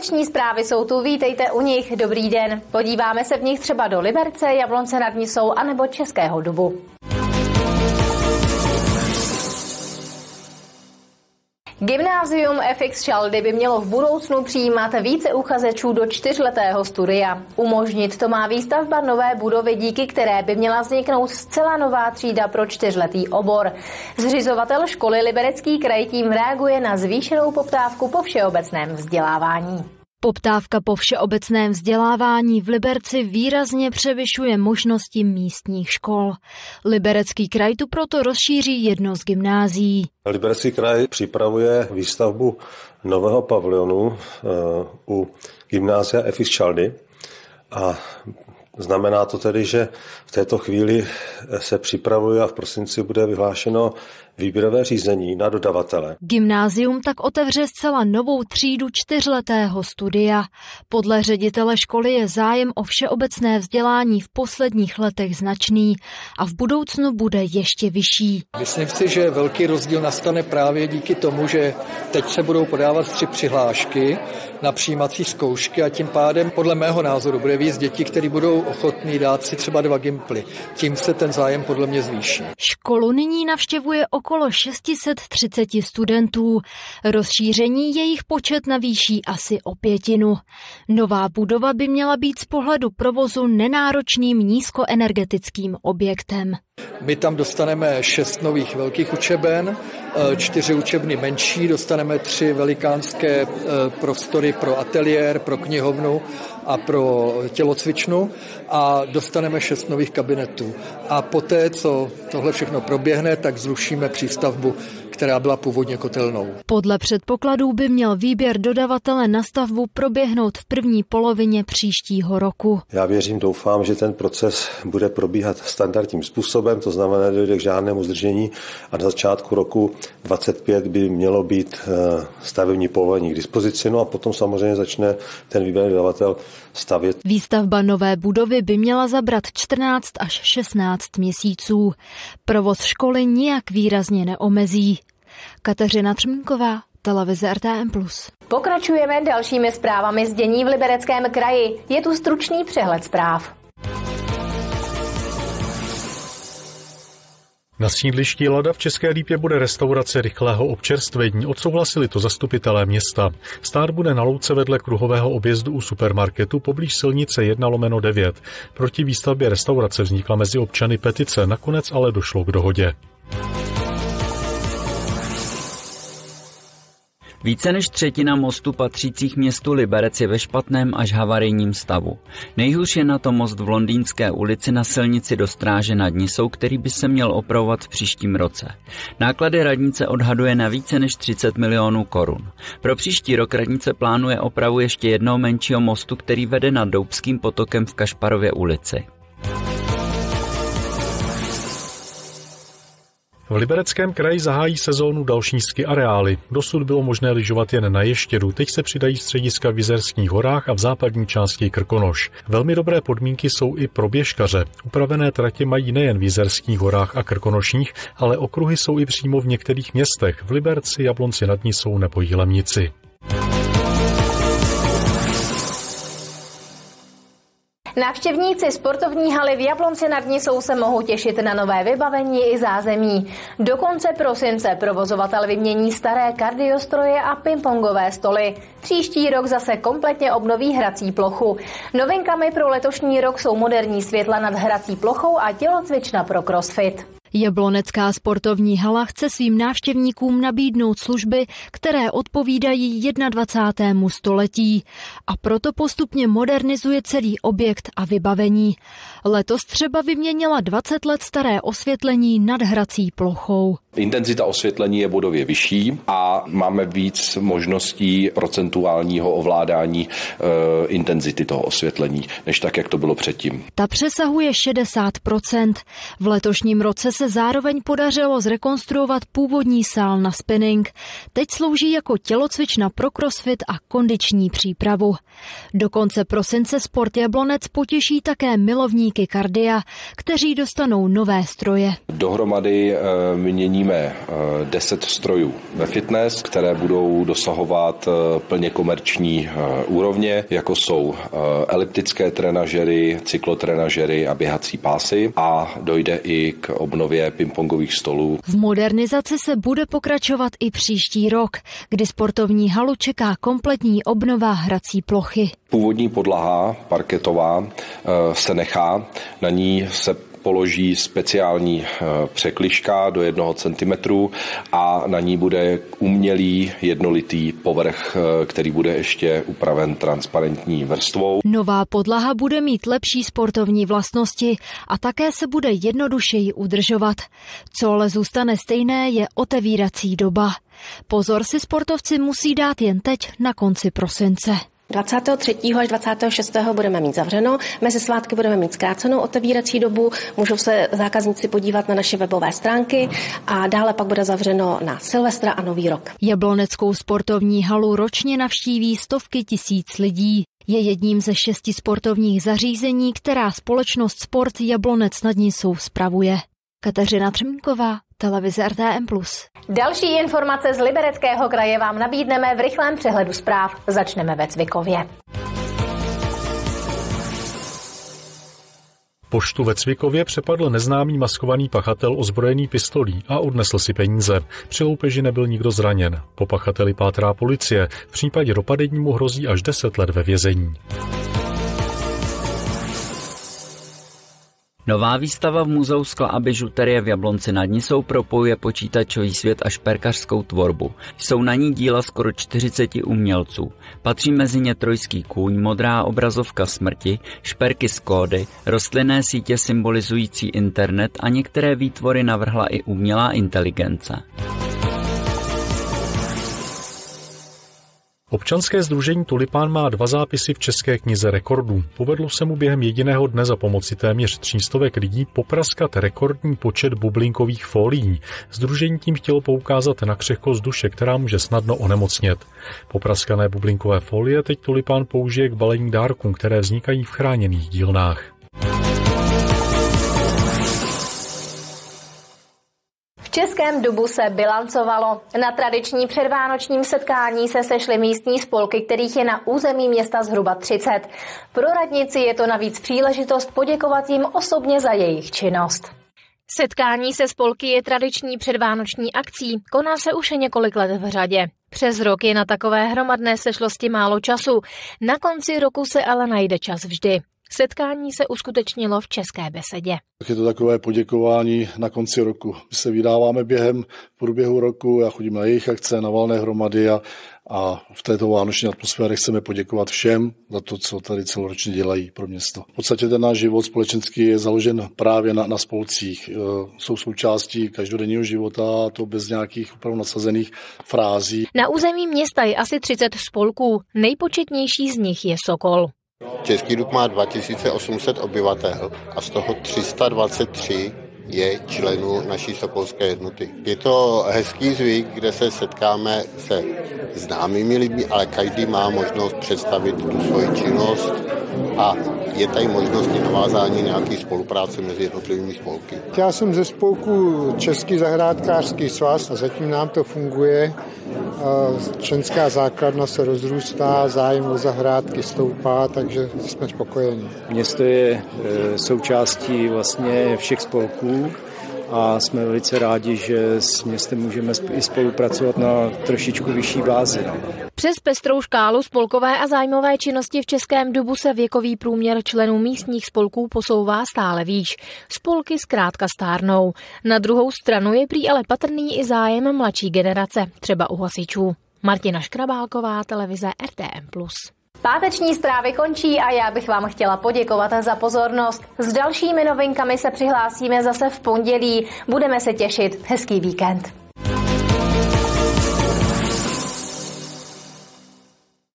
Páteční zprávy jsou tu, vítejte u nich, dobrý den. Podíváme se v nich třeba do Liberce, Jablonce nad Nisou anebo Českého Dubu. Gymnázium FX Šaldy by mělo v budoucnu přijímat více uchazečů do čtyřletého studia. Umožnit to má výstavba nové budovy, díky které by měla vzniknout zcela nová třída pro čtyřletý obor. Zřizovatel školy Liberecký kraj tím reaguje na zvýšenou poptávku po všeobecném vzdělávání. Poptávka po všeobecném vzdělávání v Liberci výrazně převyšuje možnosti místních škol. Liberecký kraj tu proto rozšíří jedno z gymnázií. Liberecký kraj připravuje výstavbu nového paviljonu eh, u gymnázia FX Čaldy a Znamená to tedy, že v této chvíli se připravuje a v prosinci bude vyhlášeno výběrové řízení na dodavatele. Gymnázium tak otevře zcela novou třídu čtyřletého studia. Podle ředitele školy je zájem o všeobecné vzdělání v posledních letech značný a v budoucnu bude ještě vyšší. Myslím si, že velký rozdíl nastane právě díky tomu, že teď se budou podávat tři přihlášky na přijímací zkoušky a tím pádem podle mého názoru bude víc dětí, které budou ochotní dát si třeba dva gimply. Tím se ten zájem podle mě zvýší. Školu nyní navštěvuje okolo 630 studentů. Rozšíření jejich počet navýší asi o pětinu. Nová budova by měla být z pohledu provozu nenáročným nízkoenergetickým objektem. My tam dostaneme šest nových velkých učeben, eh, čtyři učebny menší, dostaneme tři velikánské eh, prostory pro ateliér, pro knihovnu a pro tělocvičnu a dostaneme šest nových kabinetů. A poté, co tohle všechno proběhne, tak zrušíme přístavbu která byla původně kotelnou. Podle předpokladů by měl výběr dodavatele na stavbu proběhnout v první polovině příštího roku. Já věřím, doufám, že ten proces bude probíhat standardním způsobem, to znamená, že dojde k žádnému zdržení a na začátku roku 25 by mělo být eh, stavební povolení k dispozici, no a potom samozřejmě začne ten výběr dodavatel stavět. Výstavba nové budovy by měla zabrat 14 až 16 měsíců. Provoz školy nijak výrazně neomezí. Kateřina Třmínková, televize RTM+. Pokračujeme dalšími zprávami z dění v Libereckém kraji. Je tu stručný přehled zpráv. Na sídlišti Lada v České Lípě bude restaurace rychlého občerstvení. Odsouhlasili to zastupitelé města. Stát bude na louce vedle kruhového objezdu u supermarketu poblíž silnice 1 lomeno 9. Proti výstavbě restaurace vznikla mezi občany petice, nakonec ale došlo k dohodě. Více než třetina mostu patřících městu Liberec je ve špatném až havarijním stavu. Nejhůř je na to most v Londýnské ulici na silnici do Stráže nad Nisou, který by se měl opravovat v příštím roce. Náklady radnice odhaduje na více než 30 milionů korun. Pro příští rok radnice plánuje opravu ještě jednoho menšího mostu, který vede nad Doubským potokem v Kašparově ulici. V Libereckém kraji zahájí sezónu další ski areály. Dosud bylo možné lyžovat jen na Ještědu, teď se přidají střediska v Jizerských horách a v západní části Krkonoš. Velmi dobré podmínky jsou i pro běžkaře. Upravené tratě mají nejen v Jizerských horách a Krkonošních, ale okruhy jsou i přímo v některých městech, v Liberci, Jablonci nad Nisou nebo Jilemnici. Návštěvníci sportovní haly v Jablonci nad Nisou se mohou těšit na nové vybavení i zázemí. Do konce prosince provozovatel vymění staré kardiostroje a pingpongové stoly. Příští rok zase kompletně obnoví hrací plochu. Novinkami pro letošní rok jsou moderní světla nad hrací plochou a tělocvična pro crossfit. Jablonecká sportovní hala chce svým návštěvníkům nabídnout služby, které odpovídají 21. století a proto postupně modernizuje celý objekt a vybavení. Letos třeba vyměnila 20 let staré osvětlení nad hrací plochou. Intenzita osvětlení je bodově vyšší a máme víc možností procentuálního ovládání e, intenzity toho osvětlení, než tak, jak to bylo předtím. Ta přesahuje 60%. V letošním roce se zároveň podařilo zrekonstruovat původní sál na spinning. Teď slouží jako tělocvična pro crossfit a kondiční přípravu. Do konce prosince Sport Jablonec potěší také milovníky kardia, kteří dostanou nové stroje. Dohromady eh, měníme 10 eh, strojů ve fitness, které budou dosahovat eh, plně komerční úrovně, jako jsou eliptické trenažery, cyklotrenažery a běhací pásy a dojde i k obnově pingpongových stolů. V modernizaci se bude pokračovat i příští rok, kdy sportovní halu čeká kompletní obnova hrací plochy. Původní podlaha parketová se nechá, na ní se položí speciální eh, překliška do jednoho centimetru a na ní bude umělý jednolitý povrch, eh, který bude ještě upraven transparentní vrstvou. Nová podlaha bude mít lepší sportovní vlastnosti a také se bude jednodušeji udržovat. Co ale zůstane stejné, je otevírací doba. Pozor si sportovci musí dát jen teď na konci prosince. 23. až 26. budeme mít zavřeno, mezi svátky budeme mít zkrácenou otevírací dobu, můžou se zákazníci podívat na naše webové stránky a dále pak bude zavřeno na Silvestra a Nový rok. Jabloneckou sportovní halu ročně navštíví stovky tisíc lidí. Je jedním ze šesti sportovních zařízení, která společnost Sport Jablonec nad Nisou spravuje. Kateřina Třmínková, televize RTM+. Další informace z Libereckého kraje vám nabídneme v rychlém přehledu zpráv. Začneme ve Cvikově. Poštu ve Cvikově přepadl neznámý maskovaný pachatel ozbrojený pistolí a odnesl si peníze. Při loupeži nebyl nikdo zraněn. Po pachateli pátrá policie. V případě dopadení mu hrozí až 10 let ve vězení. Nová výstava v Muzeu skla a bižuterie v Jablonci nad Nisou propojuje počítačový svět a šperkařskou tvorbu. Jsou na ní díla skoro 40 umělců. Patří mezi ně trojský kůň, modrá obrazovka smrti, šperky z kódy, rostlinné sítě symbolizující internet a některé výtvory navrhla i umělá inteligence. Občanské združení Tulipán má dva zápisy v České knize rekordů. Povedlo se mu během jediného dne za pomoci téměř třístovek lidí popraskat rekordní počet bublinkových folií. Združení tím chtělo poukázat na křehkost duše, která může snadno onemocnět. Popraskané bublinkové folie teď Tulipán použije k balení dárkům, které vznikají v chráněných dílnách. Českém Dubu se bilancovalo. Na tradiční předvánočním setkání se sešly místní spolky, kterých je na území města zhruba 30. Pro radnici je to navíc příležitost poděkovat jim osobně za jejich činnost. Setkání se spolky je tradiční předvánoční akcí, koná se už několik let v řadě. Přes rok je na takové hromadné sešlosti málo času, na konci roku se ale najde čas vždy. Setkání se uskutečnilo v České besedě. Je to takové poděkování na konci roku. My se vydáváme během průběhu roku, já chodím na jejich akce, na valné hromady a, a v této vánoční atmosféře chceme poděkovat všem za to, co tady celoročně dělají pro město. V podstatě ten náš život společenský je založen právě na, na spolcích. E, jsou součástí každodenního života a to bez nějakých opravdu nasazených frází. Na území města je asi 30 spolků. Nejpočetnější z nich je Sokol. Český Dub má 2800 obyvatel a z toho 323 je členů naší sokolské jednoty. Je to hezký zvyk, kde se setkáme se známými lidmi, ale každý má možnost představit tu svoji činnost a je tady možnost navázání nějaké spolupráce mezi jednotlivými spolky. Já jsem ze spolku Český zahrádkářský svaz a zatím nám to funguje. Členská základna se rozrůstá, zájem o zahrádky stoupá, takže jsme spokojeni. Město je e, součástí vlastně všech spolků a jsme velice rádi, že s městem můžeme i spolupracovat na trošičku vyšší bázi. Přes pestrou škálu spolkové a zájmové činnosti v Českém Dubu se věkový průměr členů místních spolků posouvá stále výš. Spolky zkrátka stárnou. Na druhou stranu je prý ale patrný i zájem mladší generace, třeba u hasičů. Martina Škrabálková, televize RTM+. Páteční zprávy končí a já bych vám chtěla poděkovat za pozornost. S dalšími novinkami se přihlásíme zase v pondělí. Budeme se těšit. Hezký víkend.